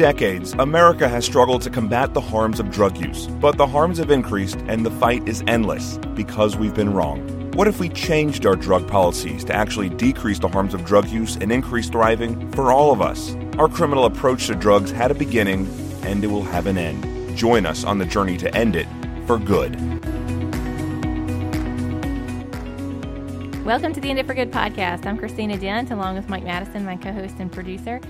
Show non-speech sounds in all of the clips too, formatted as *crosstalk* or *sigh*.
Decades, America has struggled to combat the harms of drug use, but the harms have increased and the fight is endless because we've been wrong. What if we changed our drug policies to actually decrease the harms of drug use and increase thriving for all of us? Our criminal approach to drugs had a beginning and it will have an end. Join us on the journey to end it for good. Welcome to the End It for Good podcast. I'm Christina Dent, along with Mike Madison, my co host and producer.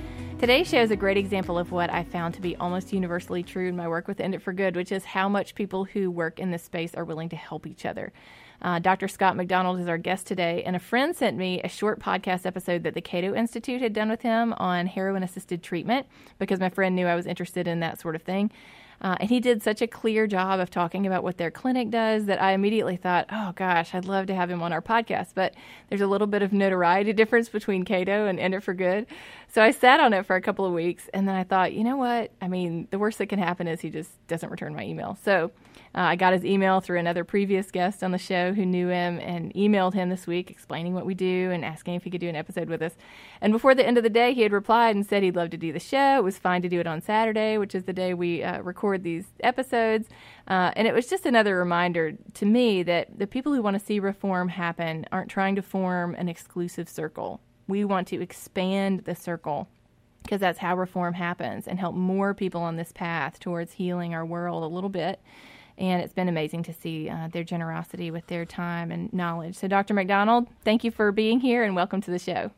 Today's show is a great example of what I found to be almost universally true in my work with End It for Good, which is how much people who work in this space are willing to help each other. Uh, Dr. Scott MacDonald is our guest today, and a friend sent me a short podcast episode that the Cato Institute had done with him on heroin assisted treatment because my friend knew I was interested in that sort of thing. Uh, and he did such a clear job of talking about what their clinic does that I immediately thought, oh gosh, I'd love to have him on our podcast. But there's a little bit of notoriety *laughs* difference between Cato and End It for Good. So I sat on it for a couple of weeks and then I thought, you know what? I mean, the worst that can happen is he just doesn't return my email. So uh, I got his email through another previous guest on the show who knew him and emailed him this week explaining what we do and asking if he could do an episode with us. And before the end of the day, he had replied and said he'd love to do the show. It was fine to do it on Saturday, which is the day we uh, record these episodes. Uh, and it was just another reminder to me that the people who want to see reform happen aren't trying to form an exclusive circle. We want to expand the circle because that's how reform happens and help more people on this path towards healing our world a little bit and it's been amazing to see uh, their generosity with their time and knowledge. So, Dr. MacDonald, thank you for being here and welcome to the show.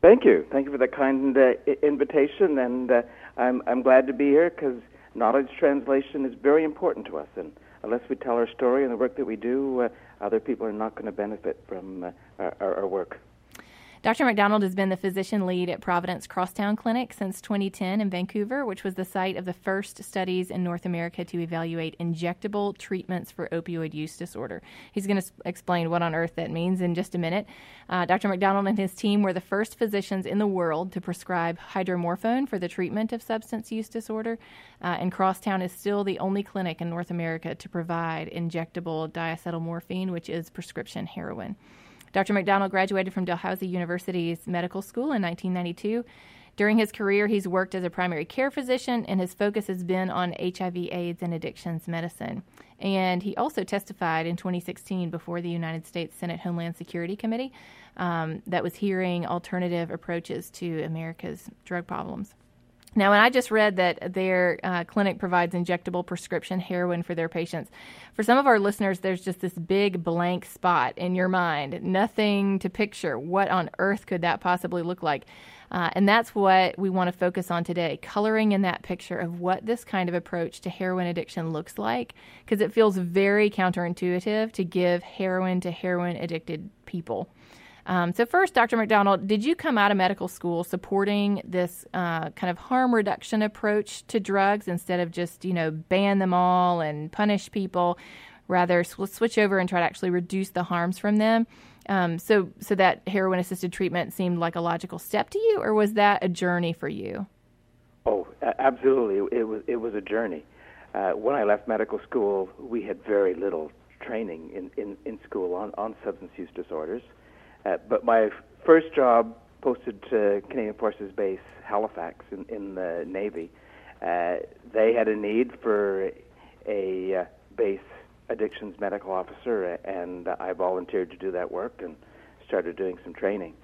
Thank you. Thank you for that kind uh, invitation, and uh, I'm I'm glad to be here because knowledge translation is very important to us, and unless we tell our story and the work that we do, uh, other people are not going to benefit from uh, our, our work. Dr. MacDonald has been the physician lead at Providence Crosstown Clinic since 2010 in Vancouver, which was the site of the first studies in North America to evaluate injectable treatments for opioid use disorder. He's going to explain what on earth that means in just a minute. Uh, Dr. MacDonald and his team were the first physicians in the world to prescribe hydromorphone for the treatment of substance use disorder, uh, and Crosstown is still the only clinic in North America to provide injectable diacetylmorphine, which is prescription heroin. Dr. MacDonald graduated from Dalhousie University's medical school in 1992. During his career, he's worked as a primary care physician, and his focus has been on HIV, AIDS, and addictions medicine. And he also testified in 2016 before the United States Senate Homeland Security Committee um, that was hearing alternative approaches to America's drug problems. Now, when I just read that their uh, clinic provides injectable prescription heroin for their patients, for some of our listeners, there's just this big blank spot in your mind, nothing to picture. What on earth could that possibly look like? Uh, and that's what we want to focus on today coloring in that picture of what this kind of approach to heroin addiction looks like, because it feels very counterintuitive to give heroin to heroin addicted people. Um, so, first, Dr. MacDonald, did you come out of medical school supporting this uh, kind of harm reduction approach to drugs instead of just, you know, ban them all and punish people? Rather, switch over and try to actually reduce the harms from them. Um, so, so that heroin assisted treatment seemed like a logical step to you, or was that a journey for you? Oh, absolutely. It was. It was a journey. Uh, when I left medical school, we had very little training in, in, in school on, on substance use disorders. Uh, but my first job, posted to Canadian Forces Base Halifax in, in the Navy, uh, they had a need for a uh, base addictions medical officer, and I volunteered to do that work and started doing some training.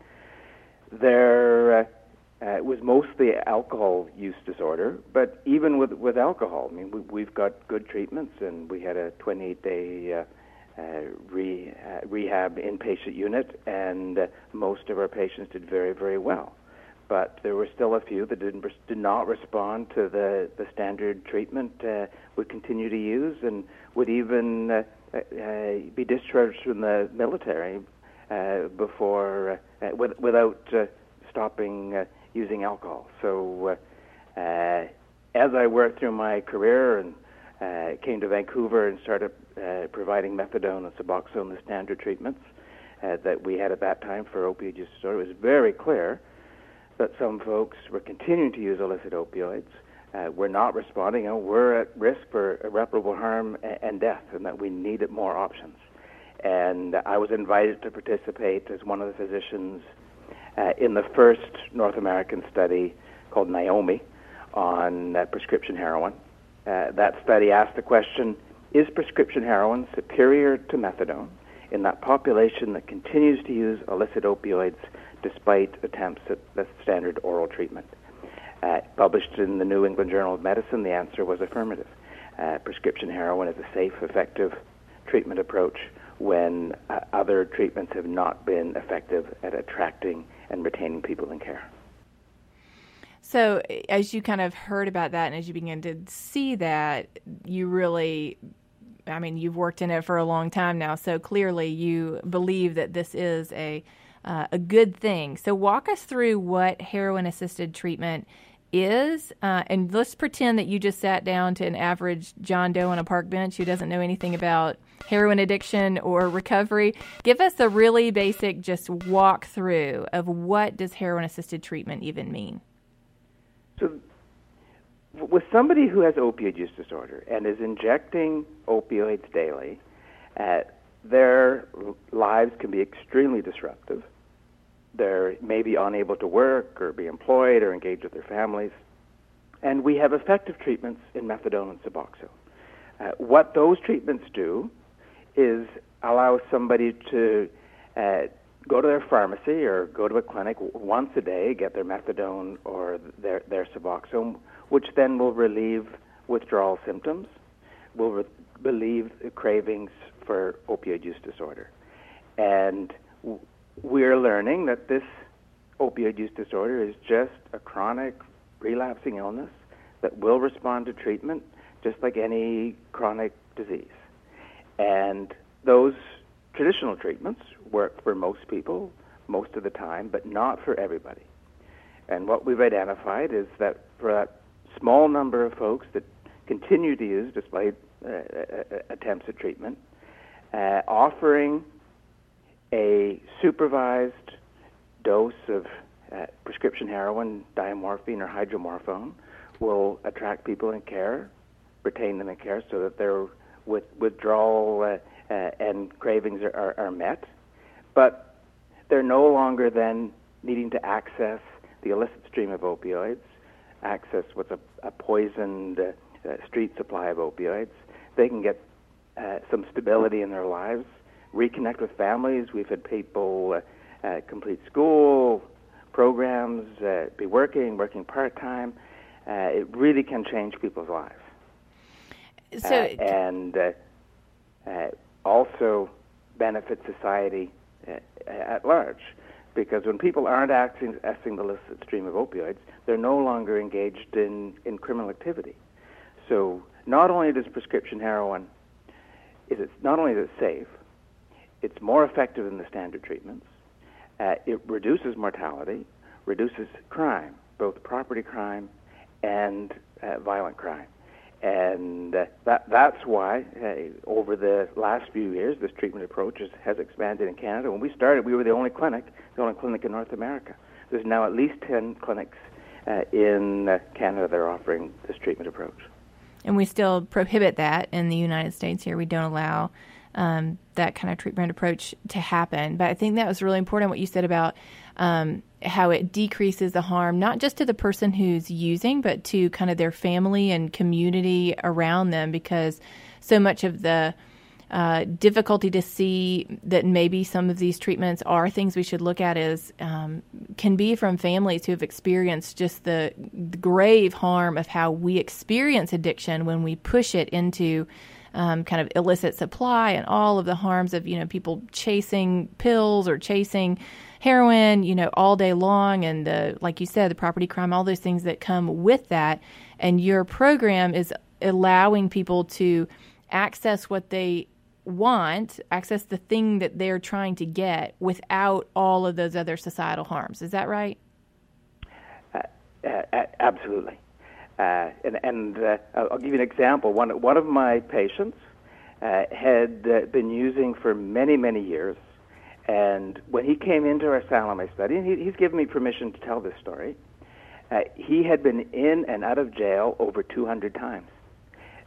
There uh, uh, was mostly alcohol use disorder, but even with with alcohol, I mean, we, we've got good treatments, and we had a 28 day uh, re, uh, rehab inpatient unit, and uh, most of our patients did very, very well. But there were still a few that didn't did not respond to the, the standard treatment uh, we continue to use, and would even uh, uh, be discharged from the military uh, before uh, uh, with, without uh, stopping uh, using alcohol. So, uh, uh, as I worked through my career and uh, came to Vancouver and started uh, providing methadone and Suboxone, the standard treatments uh, that we had at that time for opioid use disorder. It was very clear that some folks were continuing to use illicit opioids. Uh, we're not responding, and we're at risk for irreparable harm and death, and that we needed more options. And I was invited to participate as one of the physicians uh, in the first North American study called Naomi on uh, prescription heroin. Uh, that study asked the question Is prescription heroin superior to methadone in that population that continues to use illicit opioids despite attempts at the standard oral treatment? Uh, published in the New England Journal of Medicine, the answer was affirmative. Uh, prescription heroin is a safe, effective treatment approach when uh, other treatments have not been effective at attracting and retaining people in care. So, as you kind of heard about that and as you begin to see that, you really, I mean, you've worked in it for a long time now, so clearly you believe that this is a uh, a good thing. So, walk us through what heroin assisted treatment is, uh, and let's pretend that you just sat down to an average John Doe on a park bench who doesn't know anything about heroin addiction or recovery. Give us a really basic just walk through of what does heroin assisted treatment even mean. So, with somebody who has opioid use disorder and is injecting opioids daily, uh, their lives can be extremely disruptive. They may be unable to work or be employed or engage with their families. And we have effective treatments in methadone and Suboxone. Uh, what those treatments do is allow somebody to uh, go to their pharmacy or go to a clinic once a day, get their methadone or their, their Suboxone, which then will relieve withdrawal symptoms, will re- relieve cravings for opioid use disorder. And w- we're learning that this opioid use disorder is just a chronic relapsing illness that will respond to treatment just like any chronic disease. And those traditional treatments work for most people most of the time, but not for everybody. And what we've identified is that for that small number of folks that continue to use despite uh, uh, uh attempts at treatment, uh, offering a supervised dose of uh, prescription heroin, diamorphine, or hydromorphone will attract people in care, retain them in care so that their with withdrawal uh, and cravings are, are, are, met. But they're no longer then needing to access the illicit stream of opioids, access what's a, a poisoned uh, uh, street supply of opioids. They can get some stability in their lives reconnect with families. We've had people uh, uh, complete school programs, uh, be working, working part time. Uh, it really can change people's lives. So, uh, and uh, also benefit society at large. Because when people aren't accessing the illicit stream of opioids, they're no longer engaged in, in criminal activity. So not only does prescription heroin is it not only is it safe, it's more effective than the standard treatments. Uh, it reduces mortality, reduces crime, both property crime and uh, violent crime. And uh, that, that's why, uh, over the last few years, this treatment approach has, has expanded in Canada. When we started, we were the only clinic, the only clinic in North America. There's now at least 10 clinics uh, in uh, Canada that are offering this treatment approach. And we still prohibit that in the United States here. We don't allow um, that kind of treatment approach to happen. But I think that was really important what you said about um, how it decreases the harm, not just to the person who's using, but to kind of their family and community around them, because so much of the uh, difficulty to see that maybe some of these treatments are things we should look at is um, can be from families who have experienced just the, the grave harm of how we experience addiction when we push it into um, kind of illicit supply and all of the harms of you know people chasing pills or chasing heroin, you know, all day long, and the like you said, the property crime, all those things that come with that. And your program is allowing people to access what they want, access the thing that they're trying to get without all of those other societal harms. Is that right? Uh, uh, absolutely. Uh, and, and uh, I'll give you an example. One, one of my patients uh, had uh, been using for many, many years. And when he came into our Salome study, and he, he's given me permission to tell this story, uh, he had been in and out of jail over 200 times.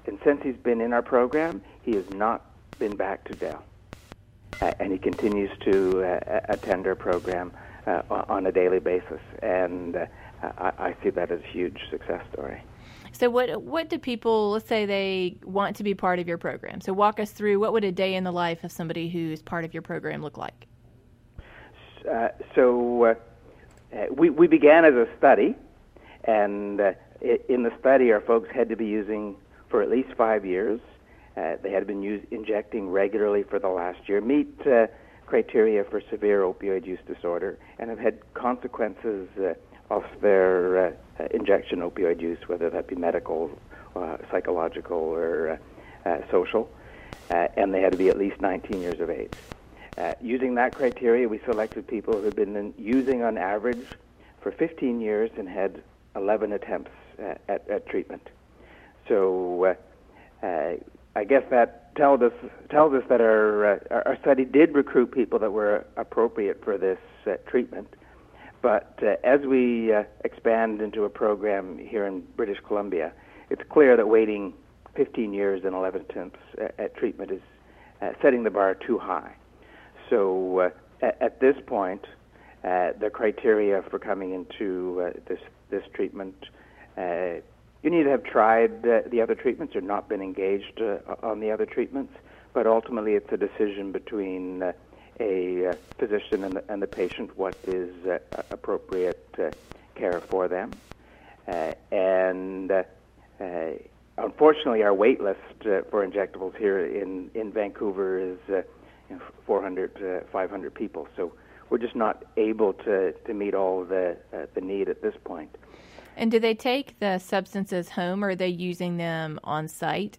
And since he's been in our program, he has not been back to jail. Uh, and he continues to attend our program uh, on a daily basis, and uh, I, I see that as a huge success story. So what what do people let's say they want to be part of your program? So walk us through what would a day in the life of somebody who's part of your program look like? Uh, so uh, uh we we began as a study, and uh, in the study, our folks had to be using for at least five years. Uh, they had been use, injecting regularly for the last year, meet uh, criteria for severe opioid use disorder, and have had consequences of their injection opioid use, whether that be medical, psychological, or social. and they had to be at least 19 years of age. Uh, using that criteria, we selected people who had been using on average for 15 years and had 11 attempts uh, at, at, treatment. So uh, uh, I guess that tells us tells us that our uh, our study did recruit people that were appropriate for this treatment. But as we expand into a program here in British Columbia, it's clear that waiting 15 years and 11 attempts at, at treatment is setting the bar too high. So uh, at, at, this point, uh, the criteria for coming into uh, this this treatment, uh, you need to have tried the other treatments or not been engaged uh, on the other treatments. But ultimately, it's a decision between uh, a uh, physician and the, and the, patient what is uh, appropriate uh, care for them. and unfortunately, our wait list for injectables here in, in Vancouver is you know, 400 to 500 people. So we're just not able to, to meet all the, uh, the need at this point. And do they take the substances home or are they using them on site?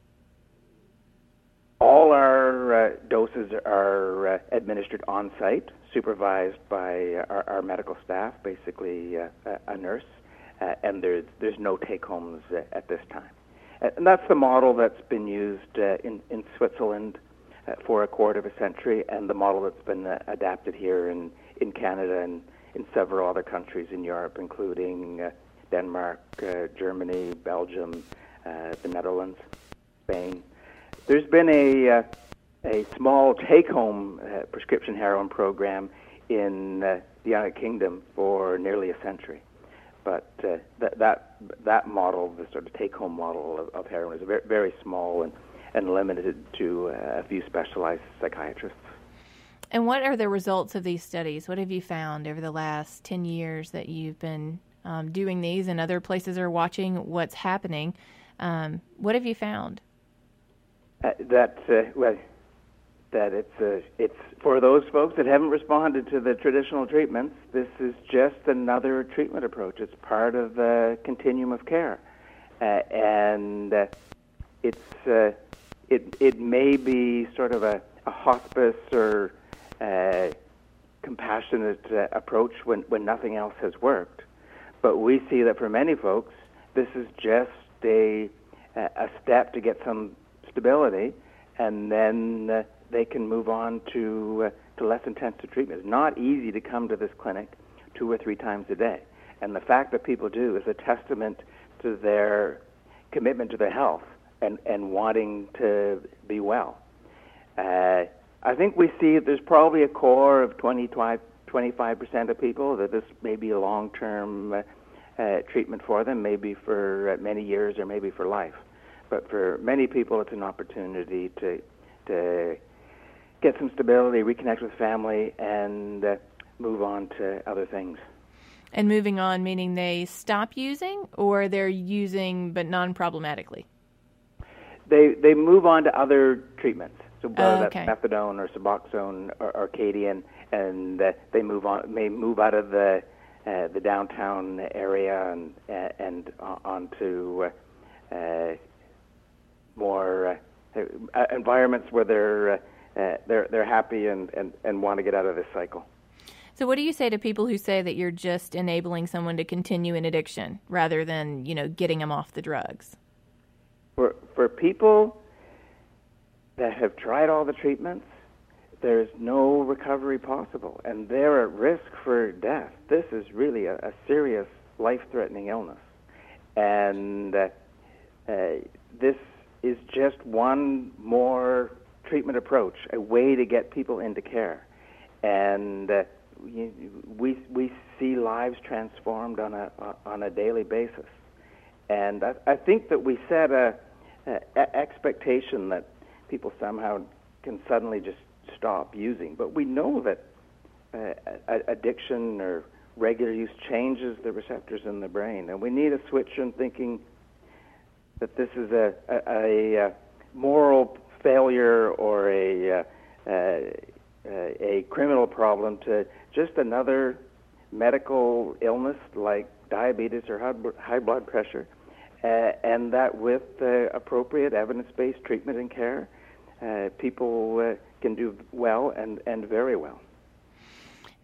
All our uh, doses are uh, administered on site, supervised by our, our medical staff, basically uh, a nurse, uh, and there's, there's no take homes uh, at this time. And that's the model that's been used in, in Switzerland uh, for a quarter of a century, and the model that's been uh, adapted here in, in Canada and in several other countries in Europe, including uh, Denmark, uh, Germany, Belgium, uh, the Netherlands, Spain. There's been a, uh, a small take home prescription heroin program in the United Kingdom for nearly a century. But that, that, that model, the sort of take home model of, of heroin, is very, very small and and limited to uh, a few specialized psychiatrists. And what are the results of these studies? What have you found over the last 10 years that you've been um, doing these and other places are watching what's happening? Um, what have you found? Uh, that, uh, well, that it's, uh, it's for those folks that haven't responded to the traditional treatments, this is just another treatment approach. It's part of the continuum of care. Uh, and uh, it's uh, it it may be sort of a, a hospice or compassionate approach when when nothing else has worked, but we see that for many folks this is just a a step to get some stability, and then uh, they can move on to uh, to less intensive treatment. It's not easy to come to this clinic two or three times a day, and the fact that people do is a testament to their commitment to their health and, and wanting to be well. Uh, I think we see there's probably a core of 20, 25% of people that this may be a long term uh, uh, treatment for them, maybe for uh, many years or maybe for life. But for many people, it's an opportunity to, to get some stability, reconnect with family, and uh, move on to other things. And moving on, meaning they stop using or they're using but non problematically? they they move on to other treatments. So whether okay. that's methadone or Suboxone or Kadian, and uh, they move on may move out of the uh, the downtown area and uh, and onto uh, more uh, uh, environments where they're they're they're happy and, and, and want to get out of this cycle. So, what do you say to people who say that you're just enabling someone to continue an addiction rather than, you know, getting them off the drugs? For, for people that have tried all the treatments, there's no recovery possible, and they're at risk for death. This is really a, a serious, life threatening illness. And uh, uh, this is just one more treatment approach, a way to get people into care. And uh, we we see lives transformed on a on a daily basis, and I, I think that we set a, a expectation that people somehow can suddenly just stop using, but we know that uh, addiction or regular use changes the receptors in the brain, and we need a switch in thinking that this is a, a, a moral failure or a, a, a criminal problem to just another medical illness like diabetes or high blood pressure, uh, and that with uh, appropriate evidence-based treatment and care, uh, people uh, can do well and, and very well.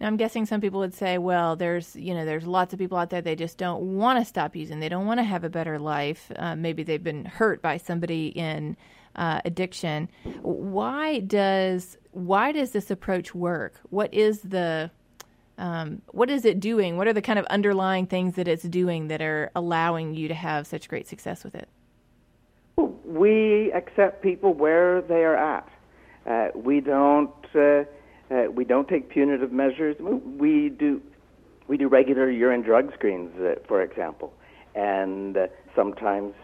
Now, I'm guessing some people would say, well, there's you know there's lots of people out there they just don't want to stop using. They don't want to have a better life. Uh, maybe they've been hurt by somebody in uh, addiction. Why does why does this approach work? What is the um, what is it doing? What are the kind of underlying things that it's doing that are allowing you to have such great success with it? We accept people where they are at. Uh, we don't uh, uh, we don't take punitive measures. We do we do regular urine drug screens, uh, for example, and uh, sometimes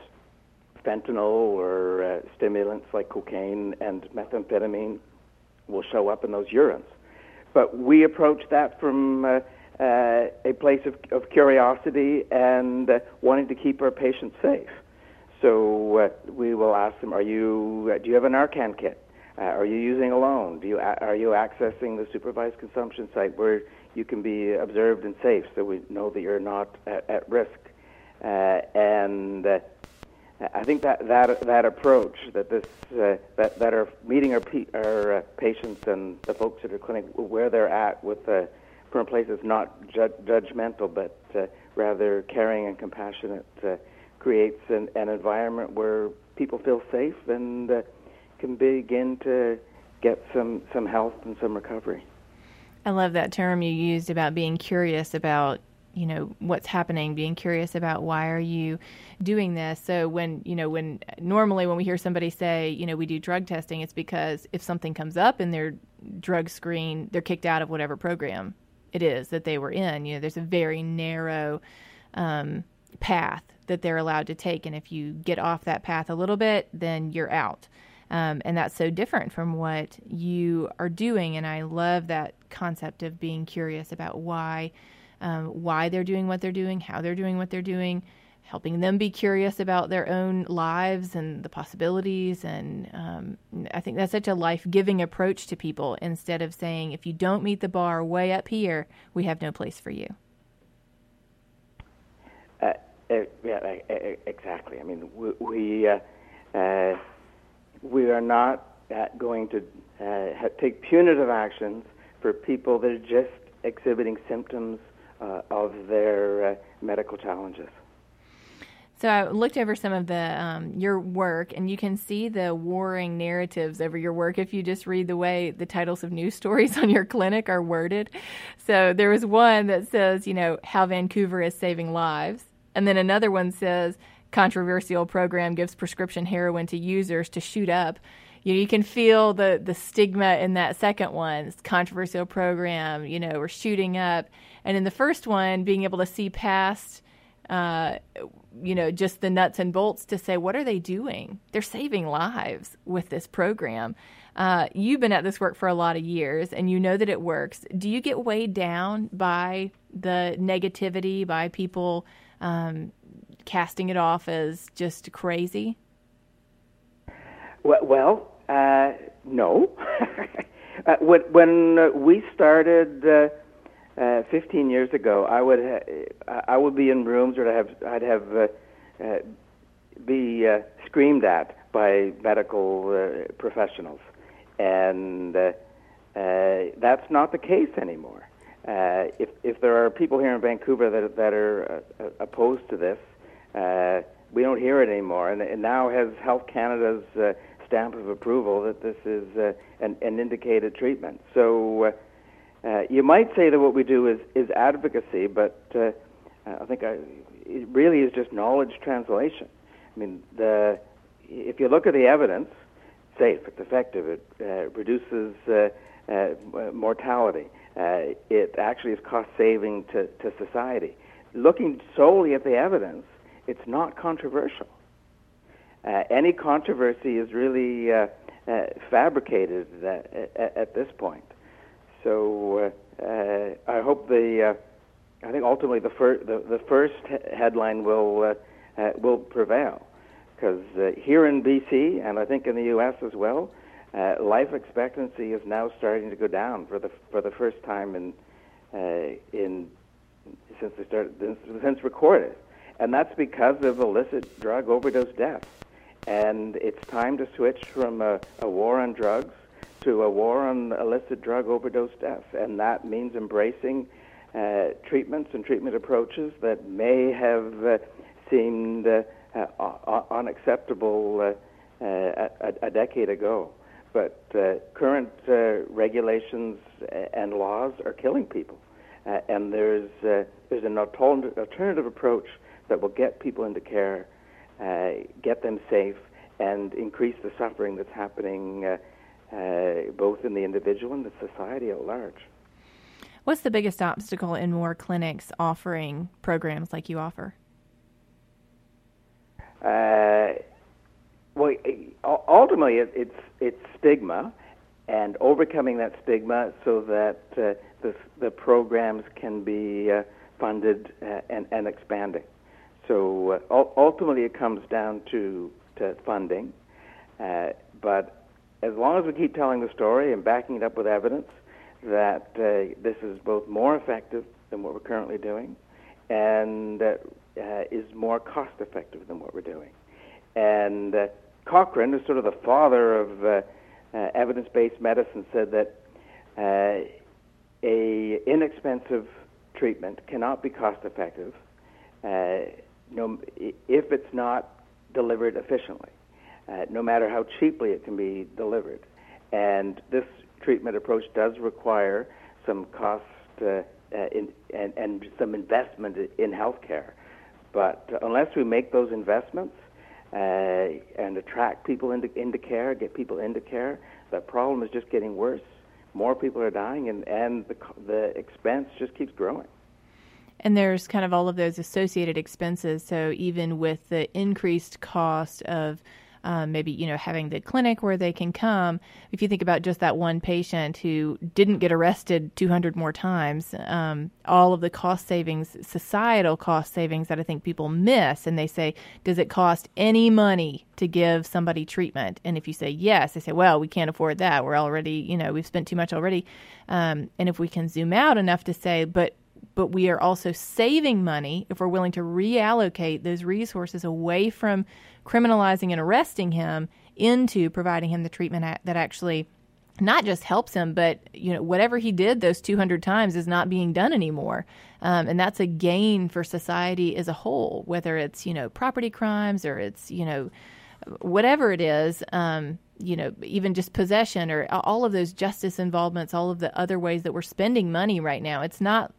fentanyl or uh, stimulants like cocaine and methamphetamine will show up in those urines. But we approach that from uh, uh, a place of, of curiosity and wanting to keep our patients safe. So we will ask them, "Are you? Do you have a Narcan kit? Uh, are you using alone? Do you are you accessing the supervised consumption site where you can be observed and safe, so we know that you're not at, at risk?" Uh, and uh, I think that that that approach, that this uh, that that are meeting our pe- our uh, patients and the folks at our clinic where they're at with uh, from a place that's not ju- judgmental, but uh, rather caring and compassionate, creates an, an environment where people feel safe and can begin to get some some health and some recovery. I love that term you used about being curious about you know what's happening being curious about why are you doing this. So when you know when normally when we hear somebody say you know we do drug testing it's because if something comes up in their drug screen they're kicked out of whatever program it is that they were in. You know there's a very narrow um, path that they're allowed to take. And if you get off that path a little bit then you're out um, and that's so different from what you are doing and i love that concept of being curious about why um, why they're doing what they're doing, how they're doing what they're doing, helping them be curious about their own lives and the possibilities. And um, I think that's such a life giving approach to people instead of saying, if you don't meet the bar way up here, we have no place for you. Uh, uh, yeah, exactly. I mean, we we, uh, uh we are not uh, going to uh, take punitive actions for people that are just exhibiting symptoms uh, of their uh, medical challenges. So I looked over some of the um, your work, and you can see the warring narratives over your work if you just read the way the titles of news *laughs* stories on your clinic are worded. So there was one that says, you know, how Vancouver is saving lives, and then another one says controversial program gives prescription heroin to users to shoot up you know, you can feel the the stigma in that second one. Controversial program, you know, we're shooting up, and in the first one, being able to see past, uh, you know, just the nuts and bolts to say, what are they doing? They're saving lives with this program. Uh, you've been at this work for a lot of years, and you know that it works. Do you get weighed down by the negativity, by people um, casting it off as just crazy? Well, uh, no. *laughs* uh, when uh, we started uh, uh, 15 years ago, I would ha- I would be in rooms where I'd have I'd have be screamed at by medical professionals, and that's not the case anymore. If if there are people here in Vancouver that that are opposed to this, uh, we don't hear it anymore, and, now has Health Canada's uh, stamp of approval that this is uh, an, an, indicated treatment. So uh, uh, you might say that what we do is, is advocacy, but uh, I think I, it really is just knowledge translation. I mean, the, if you look at the evidence, safe, it's effective, it reduces mortality, it actually is cost saving to, to society. Looking solely at the evidence, it's not controversial. Uh, any controversy is really uh, uh, fabricated at, at, this point. So uh, uh, I hope the, uh, I think ultimately the, fir- the, the first headline will, will prevail. Because here in BC, and I think in the U.S. as well, life expectancy is now starting to go down for the for the first time in in since they started since recorded, and that's because of illicit drug overdose deaths. And it's time to switch from a, a war on drugs to a war on illicit drug overdose deaths, and that means embracing uh, treatments and treatment approaches that may have uh, seemed uh, uh, unacceptable uh, a, a decade ago. But uh, current uh, regulations and laws are killing people, uh, and there's uh, there's an alternative approach that will get people into care, uh, get them safe, and increase the suffering that's happening uh, both in the individual and the society at large. What's the biggest obstacle in more clinics offering programs like you offer? well, ultimately, it's it's stigma, and overcoming that stigma so that uh, the the programs can be uh, funded uh, and and expanding. So uh, ultimately, it comes down to to funding, uh, but as long as we keep telling the story and backing it up with evidence that uh, this is both more effective than what we're currently doing, and is more cost effective than what we're doing, and Cochrane, who's sort of the father of uh, uh, evidence-based medicine, said that uh, a inexpensive treatment cannot be cost-effective uh, no, if it's not delivered efficiently, uh, no matter how cheaply it can be delivered. And this treatment approach does require some cost uh, in, and, and some investment in healthcare. But unless we make those investments, uh, and attract people into, into care, get people into care. The problem is just getting worse. More people are dying, and, and the, the expense just keeps growing. And there's kind of all of those associated expenses. So even with the increased cost of um, maybe you know having the clinic where they can come. If you think about just that one patient who didn't get arrested 200 more times, um, all of the cost savings, societal cost savings that I think people miss, and they say, does it cost any money to give somebody treatment? And if you say yes, they say, well, we can't afford that. We're already you know we've spent too much already. Um, and if we can zoom out enough to say, but but we are also saving money if we're willing to reallocate those resources away from criminalizing and arresting him into providing him the treatment that actually not just helps him, but you know whatever he did those 200 times is not being done anymore, um, and that's a gain for society as a whole. Whether it's you know property crimes or it's you know whatever it is, um, you know even just possession or all of those justice involvements, all of the other ways that we're spending money right now. It's not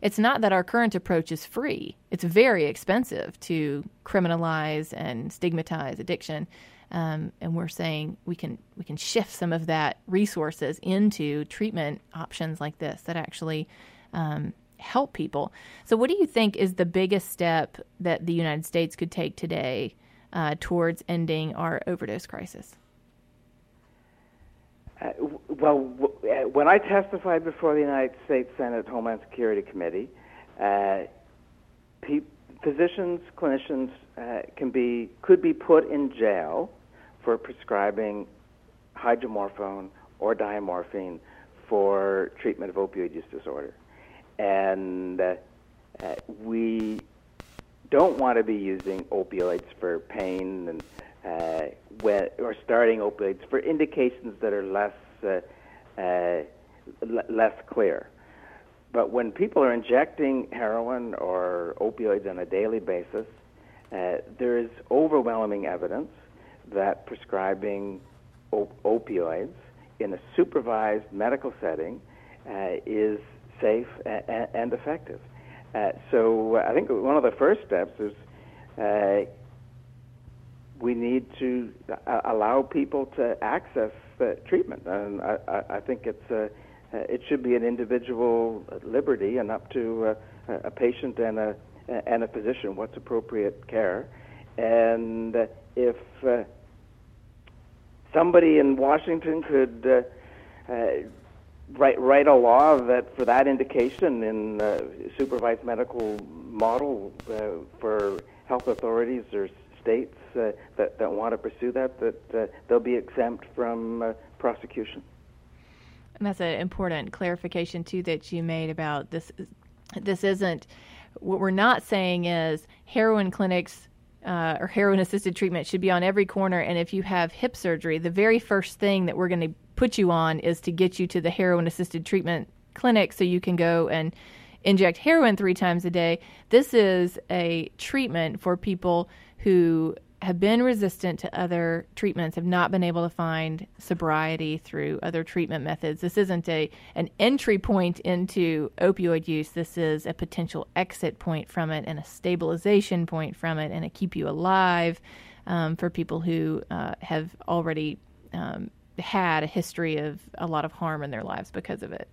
it's not that our current approach is free. It's very expensive to criminalize and stigmatize addiction. Um, and we're saying we can we can shift some of that resources into treatment options like this that actually um, help people. So, what do you think is the biggest step that the United States could take today uh, towards ending our overdose crisis? Uh, well, w- uh, when I testified before the United States Senate Homeland Security Committee, uh, pe- physicians, clinicians uh, can be could be put in jail for prescribing hydromorphone or diamorphine for treatment of opioid use disorder, and uh, uh, we don't want to be using opioids for pain and uh, or starting opioids for indications that are less uh, uh, l- less clear. But when people are injecting heroin or opioids on a daily basis, uh, there is overwhelming evidence that prescribing op- opioids in a supervised medical setting uh, is safe and effective. Uh, so I think one of the first steps is we need to uh, allow people to access treatment, and I, I, think it's uh, it should be an individual liberty and up to uh, a patient and a and a physician what's appropriate care. And if uh, somebody in Washington could uh, write write a law that for that indication in supervised medical model for health authorities or states uh, that that want to pursue that that uh, they'll be exempt from uh, prosecution. And that's an important clarification too that you made about this. This isn't what we're not saying is heroin clinics uh, or heroin assisted treatment should be on every corner. And if you have hip surgery, the very first thing that we're going to put you on is to get you to the heroin assisted treatment clinic so you can go and inject heroin three times a day. This is a treatment for people who have been resistant to other treatments, have not been able to find sobriety through other treatment methods. This isn't a an entry point into opioid use. This is a potential exit point from it and a stabilization point from it and a keep you alive um, for people who uh, have already um, had a history of a lot of harm in their lives because of it.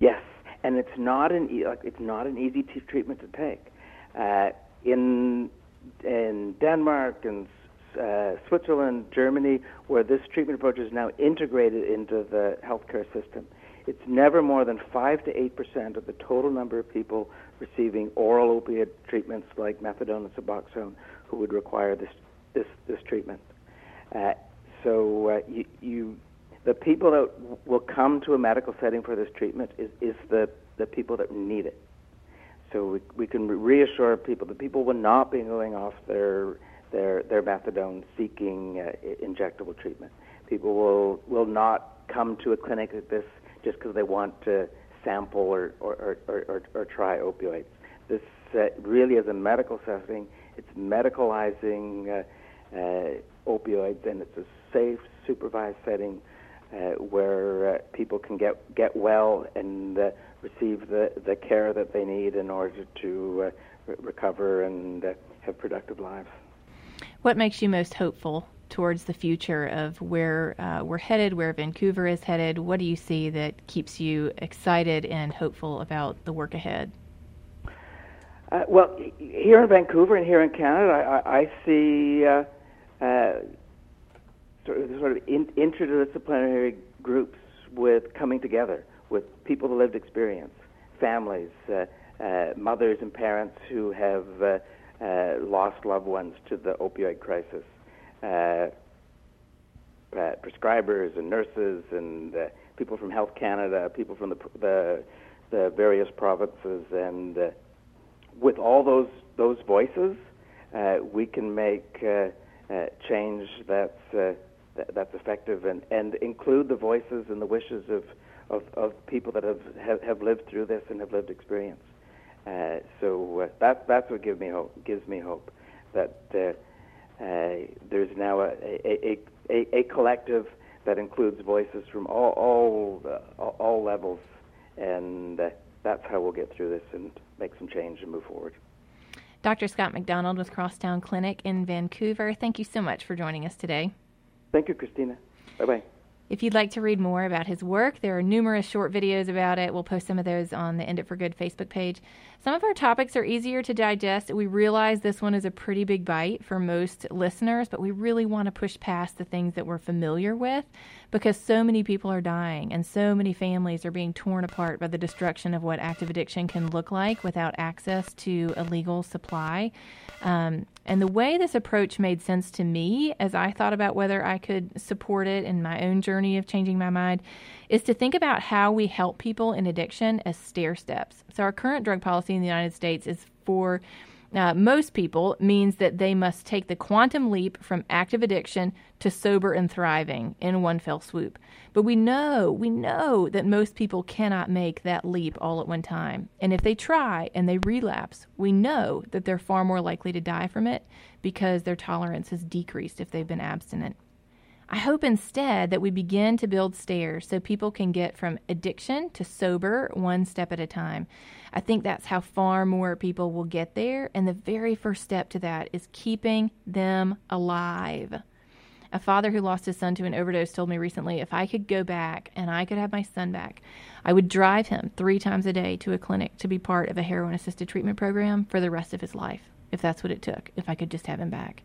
Yes, and it's not an e- it's not an easy t- treatment to take. Uh, in in Denmark and uh, Switzerland, Germany, where this treatment approach is now integrated into the healthcare system. It's never more than 5 to 8 percent of the total number of people receiving oral opiate treatments like methadone and Suboxone who would require this, this, this treatment. Uh, so uh, you, you, the people that will come to a medical setting for this treatment is, is the, the people that need it. So we, we can reassure people that people will not be going off their their their methadone seeking uh, injectable treatment. People will will not come to a clinic like this just because they want to sample or or, or, or, or try opioids. This uh, really is a medical setting. It's medicalizing uh, uh, opioids, and it's a safe, supervised setting uh, where uh, people can get get well and receive the, the care that they need in order to uh, re- recover and uh, have productive lives. What makes you most hopeful towards the future of where uh, we're headed, where Vancouver is headed? What do you see that keeps you excited and hopeful about the work ahead? Uh, well, here in Vancouver and here in Canada, I, I see uh, uh, sort of, sort of in, interdisciplinary groups with coming together with people with lived experience, families, uh, uh, mothers and parents who have uh, uh, lost loved ones to the opioid crisis, uh, prescribers and nurses and people from Health Canada, people from the the, the various provinces, and with all those those voices, we can make change that's that's effective and, and include the voices and the wishes of of, of people that have, have, have lived through this and have lived experience. Uh, so uh, that that's what gives me hope. Gives me hope that uh, uh, there's now a a, a, a collective that includes voices from all all uh, all levels, and uh, that's how we'll get through this and make some change and move forward. Dr. Scott MacDonald with Crosstown Clinic in Vancouver. Thank you so much for joining us today. Thank you, Christina. Bye bye. If you'd like to read more about his work, there are numerous short videos about it. We'll post some of those on the End It for Good Facebook page. Some of our topics are easier to digest. We realize this one is a pretty big bite for most listeners, but we really want to push past the things that we're familiar with because so many people are dying and so many families are being torn apart by the destruction of what active addiction can look like without access to a legal supply. Um, and the way this approach made sense to me as I thought about whether I could support it in my own journey of changing my mind is to think about how we help people in addiction as stair steps. So, our current drug policy in the United States is for uh, most people means that they must take the quantum leap from active addiction to sober and thriving in one fell swoop. But we know, we know that most people cannot make that leap all at one time. And if they try and they relapse, we know that they're far more likely to die from it because their tolerance has decreased if they've been abstinent. I hope instead that we begin to build stairs so people can get from addiction to sober one step at a time. I think that's how far more people will get there. And the very first step to that is keeping them alive. A father who lost his son to an overdose told me recently if I could go back and I could have my son back, I would drive him three times a day to a clinic to be part of a heroin assisted treatment program for the rest of his life, if that's what it took, if I could just have him back.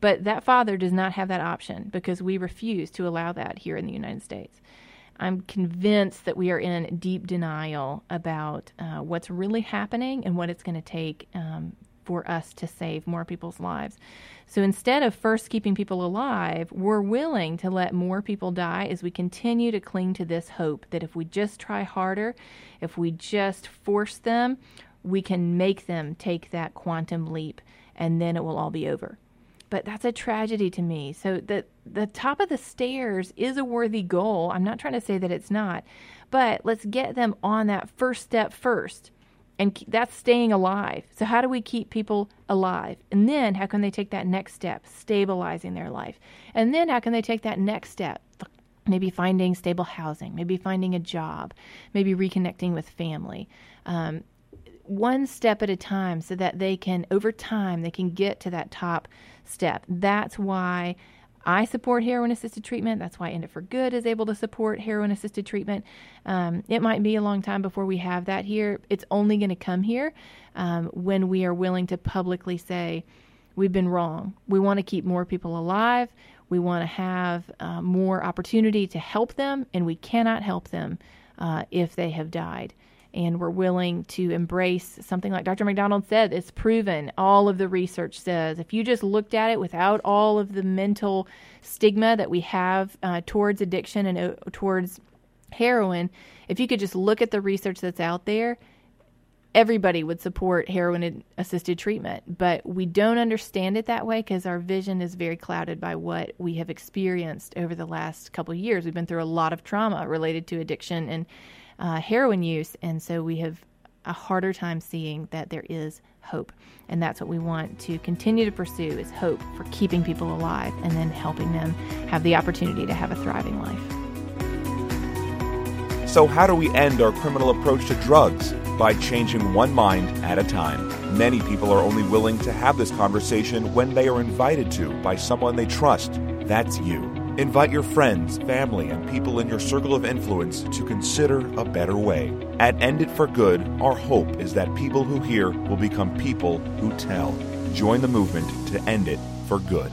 But that father does not have that option because we refuse to allow that here in the United States. I'm convinced that we are in deep denial about uh, what's really happening and what it's going to take um, for us to save more people's lives. So instead of first keeping people alive, we're willing to let more people die as we continue to cling to this hope that if we just try harder, if we just force them, we can make them take that quantum leap and then it will all be over. But that's a tragedy to me. So the the top of the stairs is a worthy goal. I'm not trying to say that it's not. But let's get them on that first step first and that's staying alive. So, how do we keep people alive? And then, how can they take that next step, stabilizing their life? And then, how can they take that next step? Maybe finding stable housing, maybe finding a job, maybe reconnecting with family. Um, one step at a time so that they can, over time, they can get to that top step. That's why I support heroin assisted treatment. That's why End It for Good is able to support heroin assisted treatment. Um, it might be a long time before we have that here. It's only going to come here um, when we are willing to publicly say, we've been wrong. We want to keep more people alive. We want to have uh, more opportunity to help them, and we cannot help them uh, if they have died and we're willing to embrace something like Dr. MacDonald said, it's proven. All of the research says if you just looked at it without all of the mental stigma that we have uh, towards addiction and uh, towards heroin, if you could just look at the research that's out there, everybody would support heroin assisted treatment. But we don't understand it that way because our vision is very clouded by what we have experienced over the last couple years. We've been through a lot of trauma related to addiction and uh, heroin use, and so we have a harder time seeing that there is hope. And that's what we want to continue to pursue is hope for keeping people alive and then helping them have the opportunity to have a thriving life. So, how do we end our criminal approach to drugs? By changing one mind at a time. Many people are only willing to have this conversation when they are invited to by someone they trust. That's you. Invite your friends, family, and people in your circle of influence to consider a better way. At End It for Good, our hope is that people who hear will become people who tell. Join the movement to end it for good.